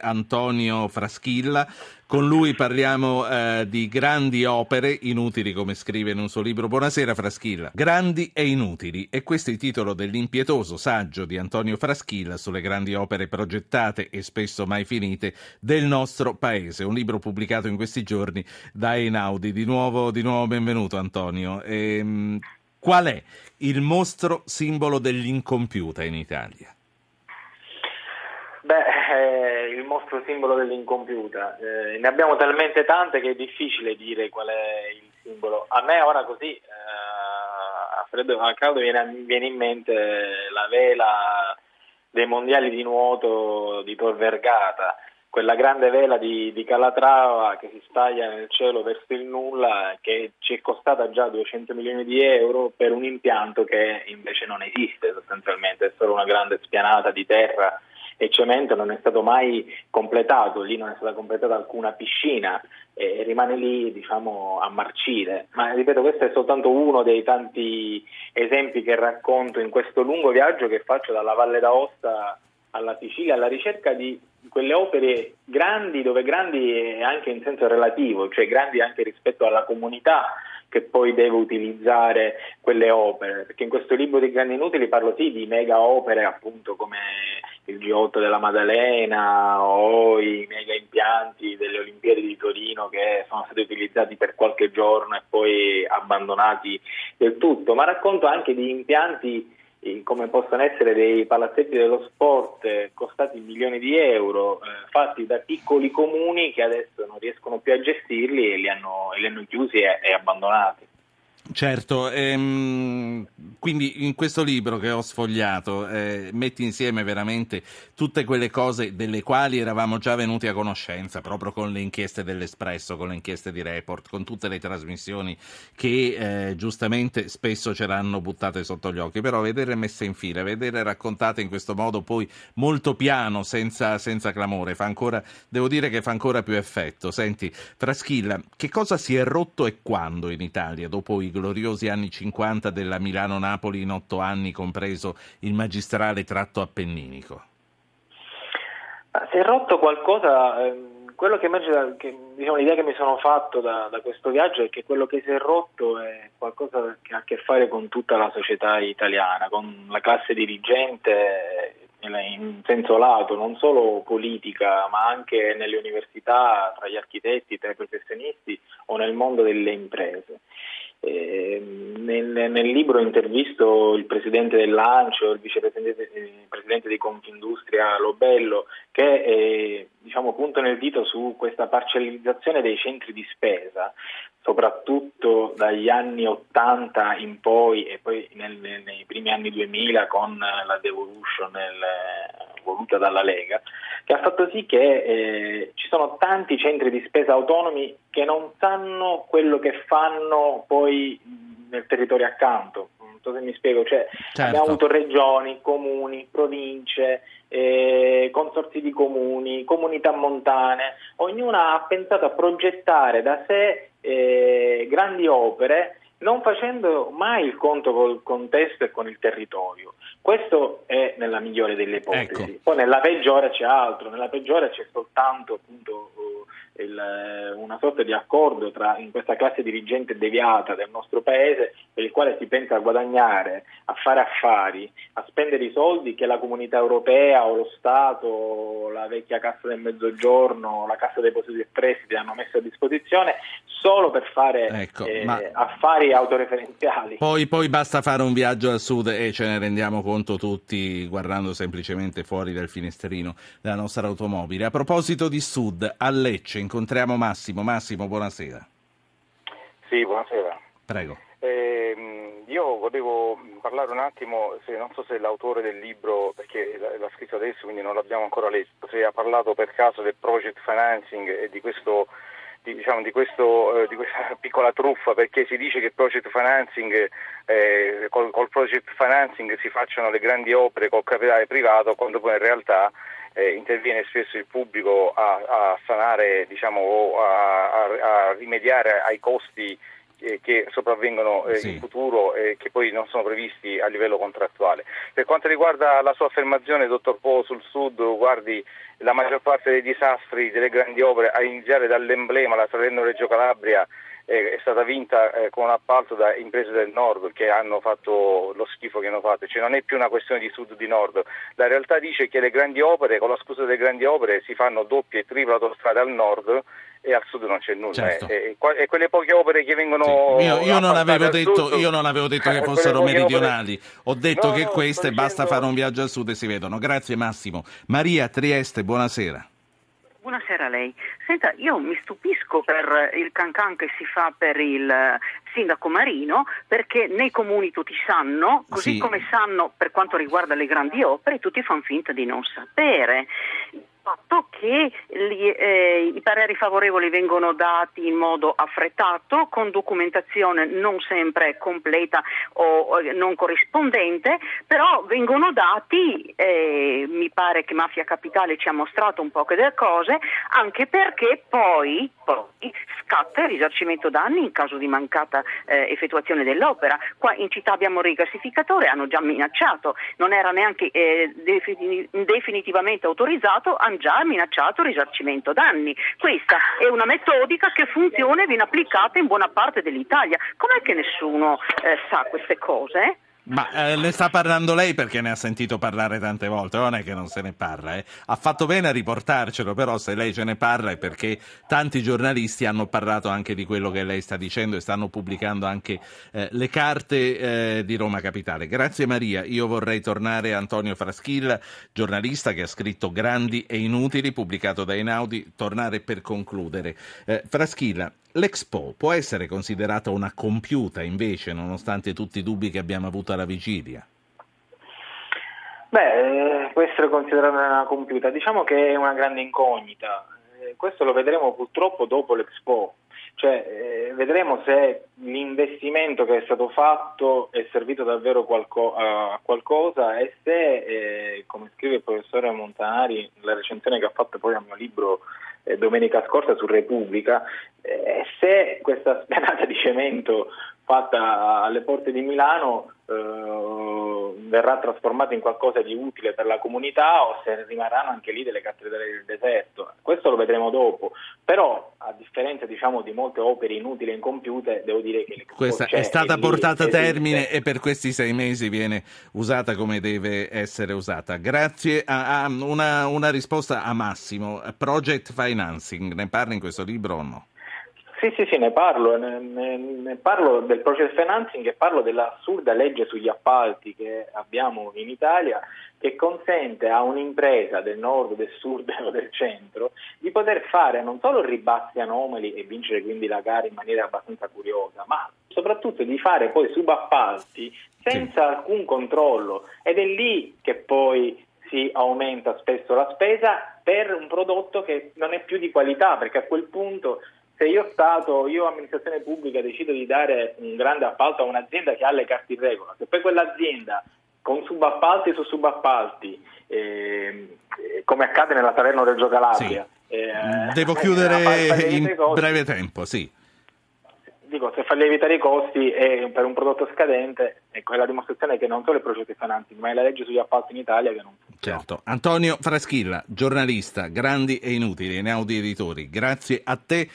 Antonio Fraschilla. Con lui parliamo eh, di grandi opere inutili, come scrive in un suo libro. Buonasera Fraschilla. Grandi e inutili. E questo è il titolo dell'impietoso saggio di Antonio Fraschilla sulle grandi opere progettate e spesso mai finite del nostro paese. Un libro pubblicato in questi giorni da Einaudi. Di nuovo, di nuovo benvenuto Antonio. Ehm, qual è il mostro simbolo dell'incompiuta in Italia? Beh, eh, mostro simbolo dell'incompiuta. Eh, ne abbiamo talmente tante che è difficile dire qual è il simbolo. A me ora così, eh, a freddo a caldo, viene, viene, in mente la vela dei mondiali di nuoto di Tor Vergata, quella grande vela di, di Calatrava che si staglia nel cielo verso il nulla, che ci è costata già 200 milioni di euro per un impianto che invece non esiste sostanzialmente, è solo una grande spianata di terra e cemento non è stato mai completato, lì non è stata completata alcuna piscina e rimane lì diciamo a marcire. Ma ripeto, questo è soltanto uno dei tanti esempi che racconto in questo lungo viaggio che faccio dalla Valle d'Aosta alla Sicilia alla ricerca di quelle opere grandi, dove grandi anche in senso relativo, cioè grandi anche rispetto alla comunità che poi deve utilizzare quelle opere, perché in questo libro di Grandi Inutili parlo sì di mega opere appunto come il G8 della Maddalena o i mega impianti delle Olimpiadi di Torino che sono stati utilizzati per qualche giorno e poi abbandonati del tutto, ma racconto anche di impianti eh, come possono essere dei palazzetti dello sport eh, costati milioni di euro, eh, fatti da piccoli comuni che adesso non riescono più a gestirli e li hanno, li hanno chiusi e, e abbandonati. Certo, ehm, quindi in questo libro che ho sfogliato eh, metti insieme veramente tutte quelle cose delle quali eravamo già venuti a conoscenza, proprio con le inchieste dell'Espresso, con le inchieste di Report, con tutte le trasmissioni che eh, giustamente spesso ce l'hanno buttate sotto gli occhi, però vedere messe in fila, vedere raccontate in questo modo poi molto piano, senza, senza clamore, fa ancora, devo dire che fa ancora più effetto. Senti, Fraschilla, che cosa si è rotto e quando in Italia dopo i gloriosi anni 50 della Milano-Napoli in otto anni, compreso il magistrale tratto appenninico? Si è rotto qualcosa, ehm, quello che emerge, che, diciamo, l'idea che mi sono fatto da, da, questo viaggio è che quello che si è rotto è qualcosa che ha a che fare con tutta la società italiana, con la classe dirigente in senso lato, non solo politica, ma anche nelle università, tra gli architetti, tra i professionisti o nel mondo delle imprese. Eh, nel, nel, libro intervisto il presidente dell'Ancio, il vicepresidente presidente di Confindustria Lobello, che eh, diciamo, puntano il dito su questa parcellizzazione dei centri di spesa, soprattutto dagli anni 80 in poi e poi nel, nei primi anni 2000 con la devolution nel, voluta dalla Lega, che ha fatto sì che eh, ci sono tanti centri di spesa autonomi che non sanno quello che fanno poi nel territorio accanto. Non so se mi spiego, cioè, certo. abbiamo avuto regioni, comuni, province, eh, consorzi di comuni, comunità montane, ognuna ha pensato a progettare da sé eh, grandi opere non facendo mai il conto col contesto e con il territorio. Questo è nella migliore delle ipotesi. Ecco. Poi nella peggiore c'è altro, nella peggiore c'è soltanto appunto il, eh, una sorta di accordo tra, in questa classe dirigente deviata del nostro paese per il quale si pensa a guadagnare, a fare affari, a spendere i soldi che la comunità europea o lo Stato, la vecchia Cassa del Mezzogiorno, la Cassa dei Depositi e Prestiti hanno messo a disposizione solo per fare ecco, eh, affari autoreferenziali. Poi, poi basta fare un viaggio al sud e ce ne rendiamo conto tutti guardando semplicemente fuori dal finestrino della nostra automobile. A proposito di sud, a Lecce incontriamo Massimo. Massimo, buonasera. Sì, buonasera. Prego. Eh, io volevo parlare un attimo, se, non so se l'autore del libro, perché l'ha scritto adesso quindi non l'abbiamo ancora letto, se ha parlato per caso del project financing e di questo di, diciamo, di, questo, eh, di, questa piccola truffa perché si dice che project financing, eh, col, col, project financing si facciano le grandi opere col capitale privato quando poi in realtà eh, interviene spesso il pubblico a, a sanare diciamo, o a, a, rimediare ai costi eh, che sopravvengono eh, sì. in futuro e che poi non sono previsti a livello contrattuale. Per quanto riguarda la sua affermazione, dottor Po, sul Sud, guardi, la maggior parte dei disastri delle grandi opere, a iniziare dall'emblema, la Salerno-Reggio Calabria, è stata vinta eh, con un appalto da imprese del nord che hanno fatto lo schifo che hanno fatto, cioè non è più una questione di sud o di nord, la realtà dice che le grandi opere, con la scusa delle grandi opere, si fanno doppia e tripla autostrade al nord e al sud non c'è nulla. Certo. E, e, quelle poche opere che vengono. Sì. Io, io, non detto, sud, io, non avevo detto, che eh, fossero meridionali, opere... ho detto no, che no, queste basta dicendo... fare un viaggio al sud e si vedono. Grazie Massimo. Maria Trieste, buonasera. Buonasera a lei. Senta, io mi stupisco per il cancan che si fa per il sindaco Marino perché nei comuni tutti sanno, così sì. come sanno per quanto riguarda le grandi opere, tutti fanno finta di non sapere fatto che gli, eh, i pareri favorevoli vengono dati in modo affrettato, con documentazione non sempre completa o non corrispondente, però vengono dati, eh, mi pare che Mafia Capitale ci ha mostrato un po' che delle cose, anche perché poi, poi scatta il risarcimento danni in caso di mancata eh, effettuazione dell'opera. Qua in città abbiamo un rigassificatore, hanno già minacciato, non era neanche eh, definitivamente autorizzato, hanno già minacciato risarcimento danni. Questa è una metodica che funziona e viene applicata in buona parte dell'Italia. Com'è che nessuno eh, sa queste cose? Ma eh, ne sta parlando lei perché ne ha sentito parlare tante volte, non è che non se ne parla. Eh. Ha fatto bene a riportarcelo, però se lei ce ne parla è perché tanti giornalisti hanno parlato anche di quello che lei sta dicendo e stanno pubblicando anche eh, le carte eh, di Roma Capitale. Grazie Maria, io vorrei tornare a Antonio Fraschilla, giornalista che ha scritto Grandi e Inutili, pubblicato da Einaudi, tornare per concludere. Eh, Fraschilla, L'Expo può essere considerata una compiuta invece, nonostante tutti i dubbi che abbiamo avuto alla vigilia? Beh, eh, può essere considerata una compiuta, diciamo che è una grande incognita, eh, questo lo vedremo purtroppo dopo l'Expo, cioè eh, vedremo se l'investimento che è stato fatto è servito davvero qualco- a qualcosa e se, eh, come scrive il professore Montanari nella recensione che ha fatto poi al mio libro eh, domenica scorsa su Repubblica, eh, se questa spianata di cemento fatta alle porte di Milano eh, verrà trasformata in qualcosa di utile per la comunità o se rimarranno anche lì delle cattedrali del deserto. Questo lo vedremo dopo, però a differenza diciamo, di molte opere inutili e incompiute, devo dire che questa è stata portata a termine e per questi sei mesi viene usata come deve essere usata. Grazie a, a una, una risposta a Massimo. Project Financing, ne parla in questo libro o no? Sì, sì, sì, ne parlo, ne, ne, ne parlo del project financing e parlo dell'assurda legge sugli appalti che abbiamo in Italia che consente a un'impresa del nord, del sud o del centro di poter fare non solo ribassi anomali e vincere quindi la gara in maniera abbastanza curiosa, ma soprattutto di fare poi subappalti senza sì. alcun controllo ed è lì che poi si aumenta spesso la spesa per un prodotto che non è più di qualità perché a quel punto se io Stato, io amministrazione pubblica decido di dare un grande appalto a un'azienda che ha le carte in regola, se poi quell'azienda con subappalti su subappalti, eh, come accade nella Salerno Reggio Calabria, sì. eh, devo chiudere in breve tempo, sì dico, se fa lievitare i costi e per un prodotto scadente, ecco, è la dimostrazione che non solo i progetti finanzi, ma è la legge sugli appalti in Italia che non funziona. Certo. Antonio Fraschilla, giornalista, grandi e inutili, Neaudi Editori, grazie a te